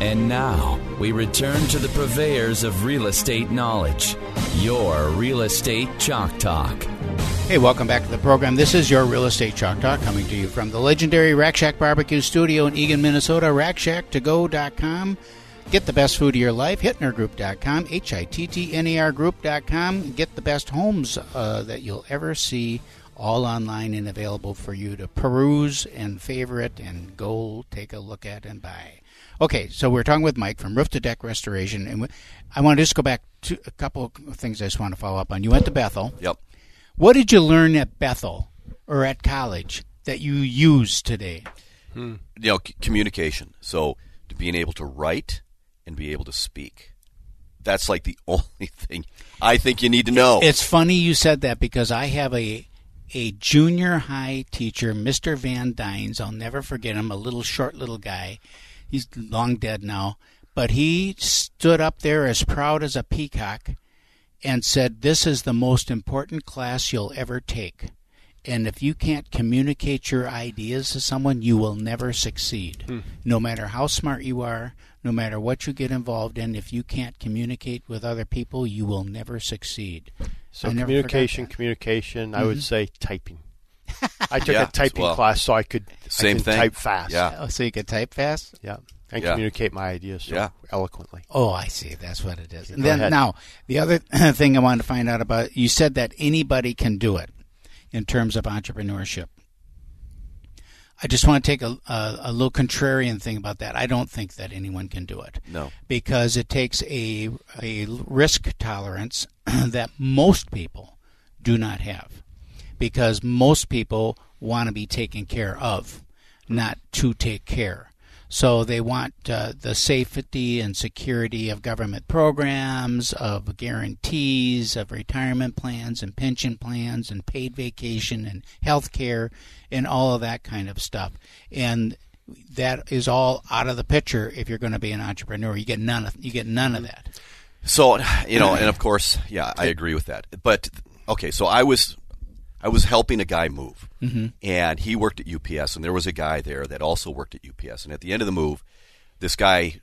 And now we return to the purveyors of real estate knowledge, your Real Estate Chalk Talk. Hey, welcome back to the program. This is your Real Estate Chalk Talk coming to you from the legendary Rack Shack Barbecue Studio in Eagan, Minnesota. RackShackToGo.com. Get the best food of your life. HittnerGroup.com. H I T T N E R Group.com. Get the best homes uh, that you'll ever see all online and available for you to peruse and favorite and go take a look at and buy. Okay, so we're talking with Mike from Roof to Deck Restoration, and I want to just go back to a couple of things I just want to follow up on. You went to Bethel. Yep. What did you learn at Bethel or at college that you use today? Hmm. You know, c- communication. So being able to write and be able to speak. That's like the only thing I think you need to know. It's funny you said that because I have a a junior high teacher, Mr. Van Dynes. I'll never forget him. A little short little guy. He's long dead now, but he stood up there as proud as a peacock and said, "This is the most important class you'll ever take." And if you can't communicate your ideas to someone, you will never succeed. Hmm. No matter how smart you are, no matter what you get involved in, if you can't communicate with other people, you will never succeed. So I communication, communication. I would Mhm. say typing. I took Yeah, a typing well. class so I could I Same can thing. type fast. Yeah. Oh, so you could type fast? yeah, and Yeah. communicate my ideas so Yeah. eloquently. Oh, I see. That's what it is. And then ahead. now, the other thing I wanted to find out about, you said that anybody can do it in terms of entrepreneurship. I just want to take a, a, a little contrarian thing about that. I don't think that anyone can do it. No. Because it takes a, a risk tolerance that most people do not have. Because most people want to be taken care of, not to take care. So they want uh, the safety and security of government programs, of guarantees, of retirement plans and pension plans and paid vacation and health care and all of that kind of stuff. And that is all out of the picture if you're going to be an entrepreneur. You get none of you get none of that. So you know, and of course, yeah, I agree with that. But okay, so I was I was helping a guy move, mm-hmm. and he worked at UPS, and there was a guy there that also worked at UPS. And at the end of the move, this guy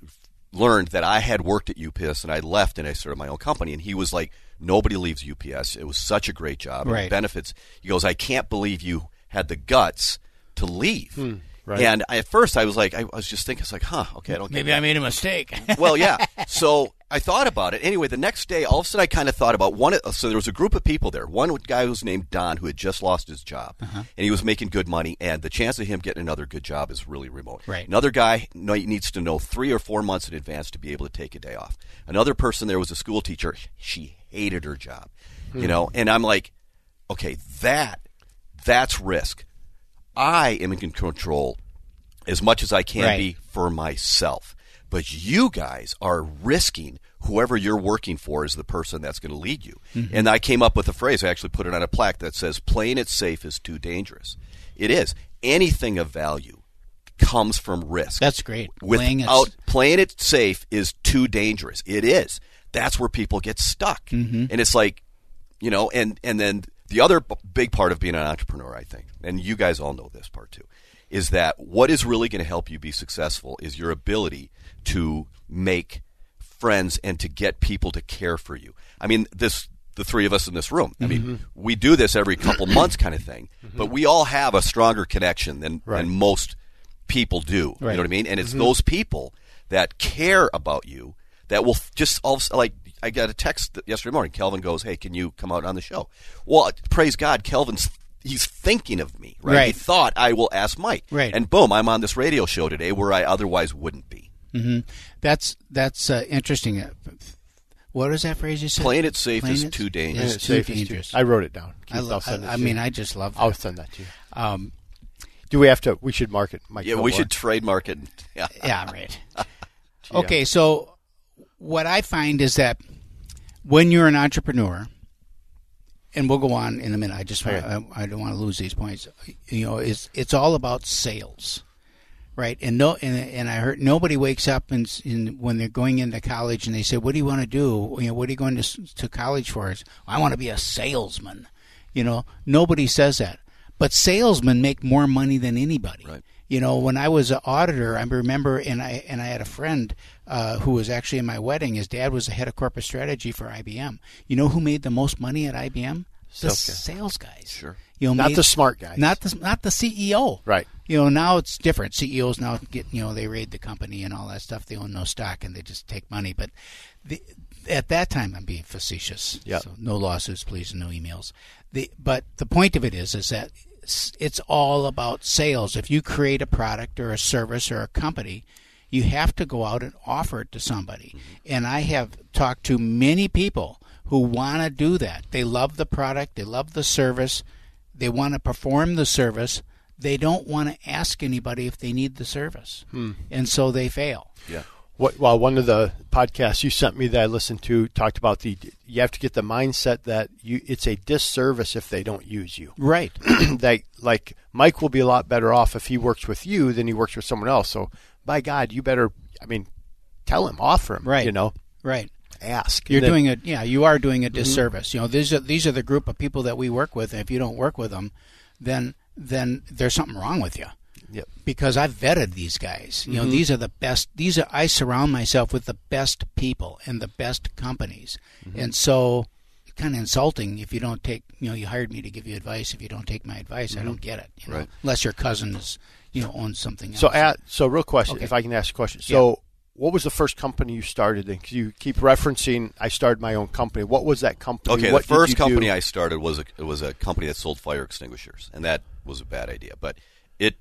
learned that I had worked at UPS, and I left and I started my own company. And he was like, "Nobody leaves UPS. It was such a great job. and Right. benefits." He goes, "I can't believe you had the guts to leave." Hmm. Right. And I, at first, I was like, I was just thinking, it's like, huh, okay, I don't Maybe I made a mistake. well, yeah. So I thought about it. Anyway, the next day, all of a sudden, I kind of thought about one. So there was a group of people there. One guy was named Don, who had just lost his job, Uh-huh. and he was making good money. And the chance of him getting another good job is really remote. Right. Another guy needs to know three or four months in advance to be able to take a day off. Another person there was a school teacher. She hated her job, you know. And I'm like, okay, that that's risk. I am in control as much as I can Right. be for myself. But you guys are risking whoever you're working for is the person that's going to lead you. Mm-hmm. And I came up with a phrase, I actually put it on a plaque that says, playing it safe is too dangerous. It is. Anything of value comes from risk. That's great. Playing it Without s- playing it safe is too dangerous. It is. That's where people get stuck. Mm-hmm. And it's like, you know, and and then the other b- big part of being an entrepreneur, I think, and you guys all know this part too, is that what is really going to help you be successful is your ability to make friends and to get people to care for you. I mean, this the three of us in this room. I mean, mm-hmm. we do this every couple months kind of thing, but mm-hmm. we all have a stronger connection than Right. than most people do. You know what I mean? And it's mm-hmm. those people that care about you that will just all of a sudden, like I got a text yesterday morning. Kelvin goes, "Hey, can you come out on the show?" Well, praise God, Kelvin's he's thinking of me. Right? He thought I will ask Mike. Right. And boom, I'm on this radio show today where I otherwise wouldn't be. That's that's uh, interesting. Uh, What is that phrase you said? Playing it safe Playing is it- too dangerous. Is It's too safe as too- dangerous. I wrote it down. I, Keith, I'll send it I, I mean. I just love that. I'll send that to you. Um, Do we have to? We should market. Mike Yeah, we should trademark it. Yeah. Yeah, right. okay, so what I find is that when you're an entrepreneur, and we'll go on in a minute. I just want, I, I don't want to lose these points. You know, it's it's all about sales, right? And no, and, and I heard nobody wakes up and, and when they're going into college and they say, "What do you want to do? You know, what are you going to to college for?" It's, I want to be a salesman. You know, nobody says that, but salesmen make more money than anybody. Right. You know, when I was an auditor, I remember, and I and I had a friend uh, who was actually in my wedding. His dad was the head of corporate strategy for IBM. You know who made the most money at IBM? The Sales guys. sales guys. Sure. You know, Not made- the smart guys. Not the not the CEO. Right. You know, now it's different. CEOs now get you know they raid the company and all that stuff. They own no stock and they just take money. But the, at that time, I'm being facetious. Yeah. So no lawsuits, please, and no emails. The but the point of it is is that it's, it's all about sales. If you create a product or a service or a company, you have to go out and offer it to somebody. Mm-hmm. And I have talked to many people who want to do that. They love the product, they love the service, they want to perform the service. They don't want to ask anybody if they need the service. Hmm. And so they fail. Yeah. What, well, one of the podcasts you sent me that I listened to talked about the you have to get the mindset that you it's a disservice if they don't use you. Right. that like Mike will be a lot better off if he works with you than he works with someone else. So by God, you better I mean tell him, offer him, Right. You know, right. ask. You're then- doing it. yeah, you are doing a mm-hmm. disservice. You know, these are these are the group of people that we work with. And if you don't work with them, then then there's something wrong with you. Yep. Because I've vetted these guys. You know, mm-hmm. these are the best. These are I surround myself with the best people and the best companies, mm-hmm. and so it's kind of insulting if you don't take. You know, you hired me to give you advice. If you don't take my advice, I mm-hmm. don't get it. You know, Right. unless your cousin is you know owns something else. So, at, so real question, Okay. if I can ask a question. So, what was the first company you started in? 'Cause you keep referencing, I started my own company. What was that company? Okay, what the first you do? company I started was a it was a company that sold fire extinguishers, and that was a bad idea. But it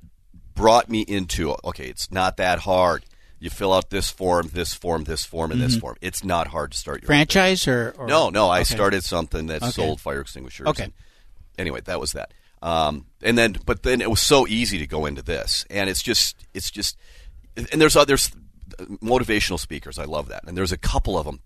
brought me into okay, it's not that hard. You fill out this form, this form, this form, and this form. It's not hard to start your franchise or, or no, no. I Okay. started something that Okay. sold fire extinguishers. Okay. Anyway, that was that. Um, and then, but then it was so easy to go into this, and it's just, it's just, and there's others, motivational speakers. I love that, and there's a couple of them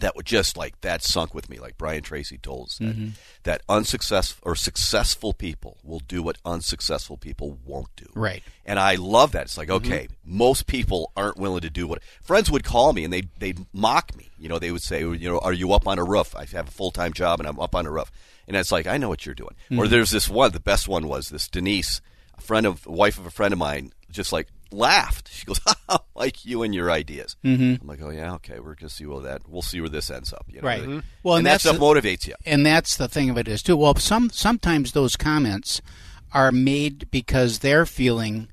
that would just like that sunk with me. Like Brian Tracy told us that, Mm-hmm. that unsuccessful or successful people will do what unsuccessful people won't do. Right. And I love that. It's like, okay, most people aren't willing to do what friends would call me and they they'd mock me. You know, they would say, you know, are you up on a roof? I have a full time job and I'm up on a roof. And it's like, I know what you're doing. Or there's this one, the best one was this Denise, a friend of wife of a friend of mine, just like laughed. She goes, "I like you and your ideas. Mm-hmm. I'm like, oh yeah, okay, we're gonna see where that we'll see where this ends up. You know? Right. Really. Mhm. Well, and, and that that's stuff the- motivates you. and that's the thing of it is too. Well, some sometimes those comments are made because they're feeling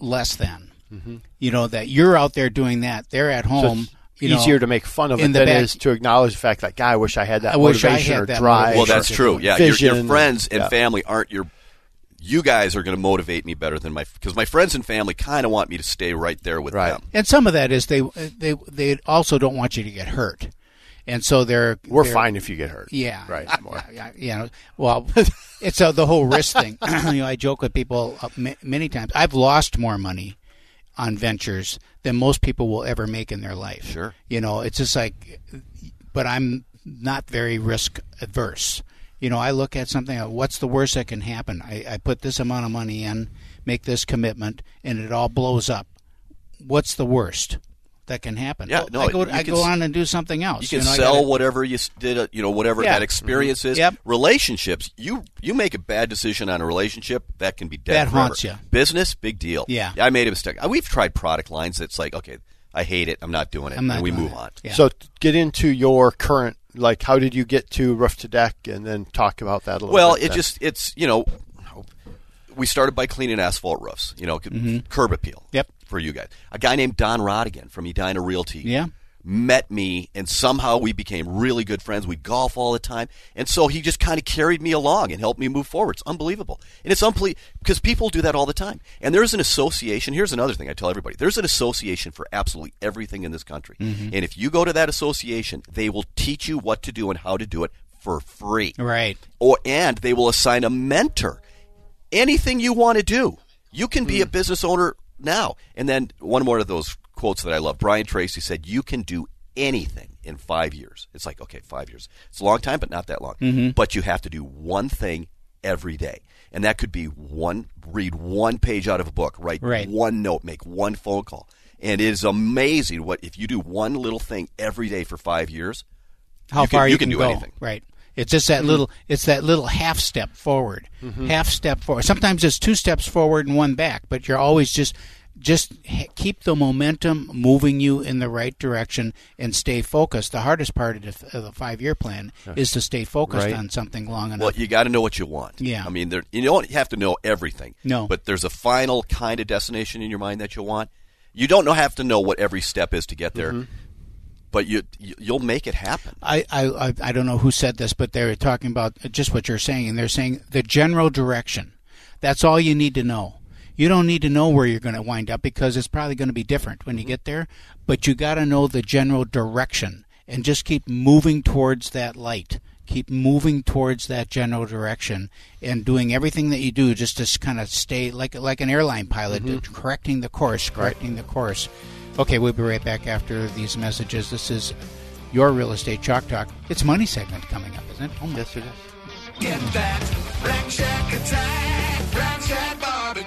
less than. You know that you're out there doing that. They're at home. it's you know, easier to make fun of in it than back- it is to acknowledge the fact that, God, I wish I had that I wish I motivation had or that drive. Well, that's true. Yeah, your, your friends and Yeah. family aren't your. You guys are going to motivate me better than my because my friends and family kind of want me to stay right there with Right. them. and some of that is they they they also don't want you to get hurt, and so they're We're they're- fine if you get hurt. Yeah, Right. Yeah, yeah, you know, well, it's uh the whole risk thing. you know, I joke with people uh, ma- many times. I've lost more money on ventures than most people will ever make in their life. Sure. You know, it's just like, but I'm not very risk adverse. You know, I look at something. What's the worst that can happen? I, I put this amount of money in, make this commitment, and it all blows up. What's the worst that can happen? Yeah, no, I go, I can go on and do something else. You can know, sell gotta- whatever you did, uh, you know, whatever Yeah. that experience is. Yep. Relationships, you you make a bad decision on a relationship, that can be dead. That forever. haunts ya. Business, big deal. Yeah. I made a mistake. We've tried product lines that's like, okay, I hate it, I'm not doing it, I'm not and we move it. on. Yeah. So get into your current, like, how did you get to roof to deck, and then talk about that a little. Well, bit it then. just it's you know, we started by cleaning asphalt roofs. You know, curb appeal. Mm-hmm. Yep. For you guys, a guy named Don Rodigan from Edina Realty. Yeah. Met me and somehow we became really good friends. We golf all the time, and so he just kind of carried me along and helped me move forward. It's unbelievable, and it's unbelievable because people do that all the time. And there's an association. Here's another thing I tell everybody: there's an association for absolutely everything in this country, Mm-hmm. and if you go to that association, they will teach you what to do and how to do it for free Right. or and they will assign a mentor anything you want to do. You can be a Hmm. business owner now. And then one more of those quotes that I love. Brian Tracy said, "You can do anything in five years." It's like, okay, five years. It's a long time, but not that long. Mm-hmm. But you have to do one thing every day, and that could be one read one page out of a book, write Right. one note, make one phone call. And it is amazing what if you do one little thing every day for five years. how you can- far you you, can do go. anything. Right. It's just that little. It's that little half step forward, half step forward. Sometimes it's two steps forward and one back, but you're always just just keep the momentum moving you in the right direction and stay focused. The hardest part of the, f- of the five year plan is to stay focused Right. on something long enough. Well, you got to know what you want. Yeah. I mean, there, you don't have to know everything. No. But there's a final kind of destination in your mind that you want. You don't have to know what every step is to get there, Mm-hmm. but you, you you'll make it happen. I, I I- don't know who said this, but they were talking about just what you're saying, and they're saying the general direction. That's all you need to know. You don't need to know where you're going to wind up because it's probably going to be different when you mm-hmm. get there. But you got to know the general direction and just keep moving towards that light. Keep moving towards that general direction and doing everything that you do just to kind of stay like like an airline pilot, mm-hmm. correcting the course, correcting the course. Okay, we'll be right back after these messages. This is your real estate chalk talk. It's money segment coming up, isn't it? Oh my Yes, it is. Get that Rack Shack attack, Rack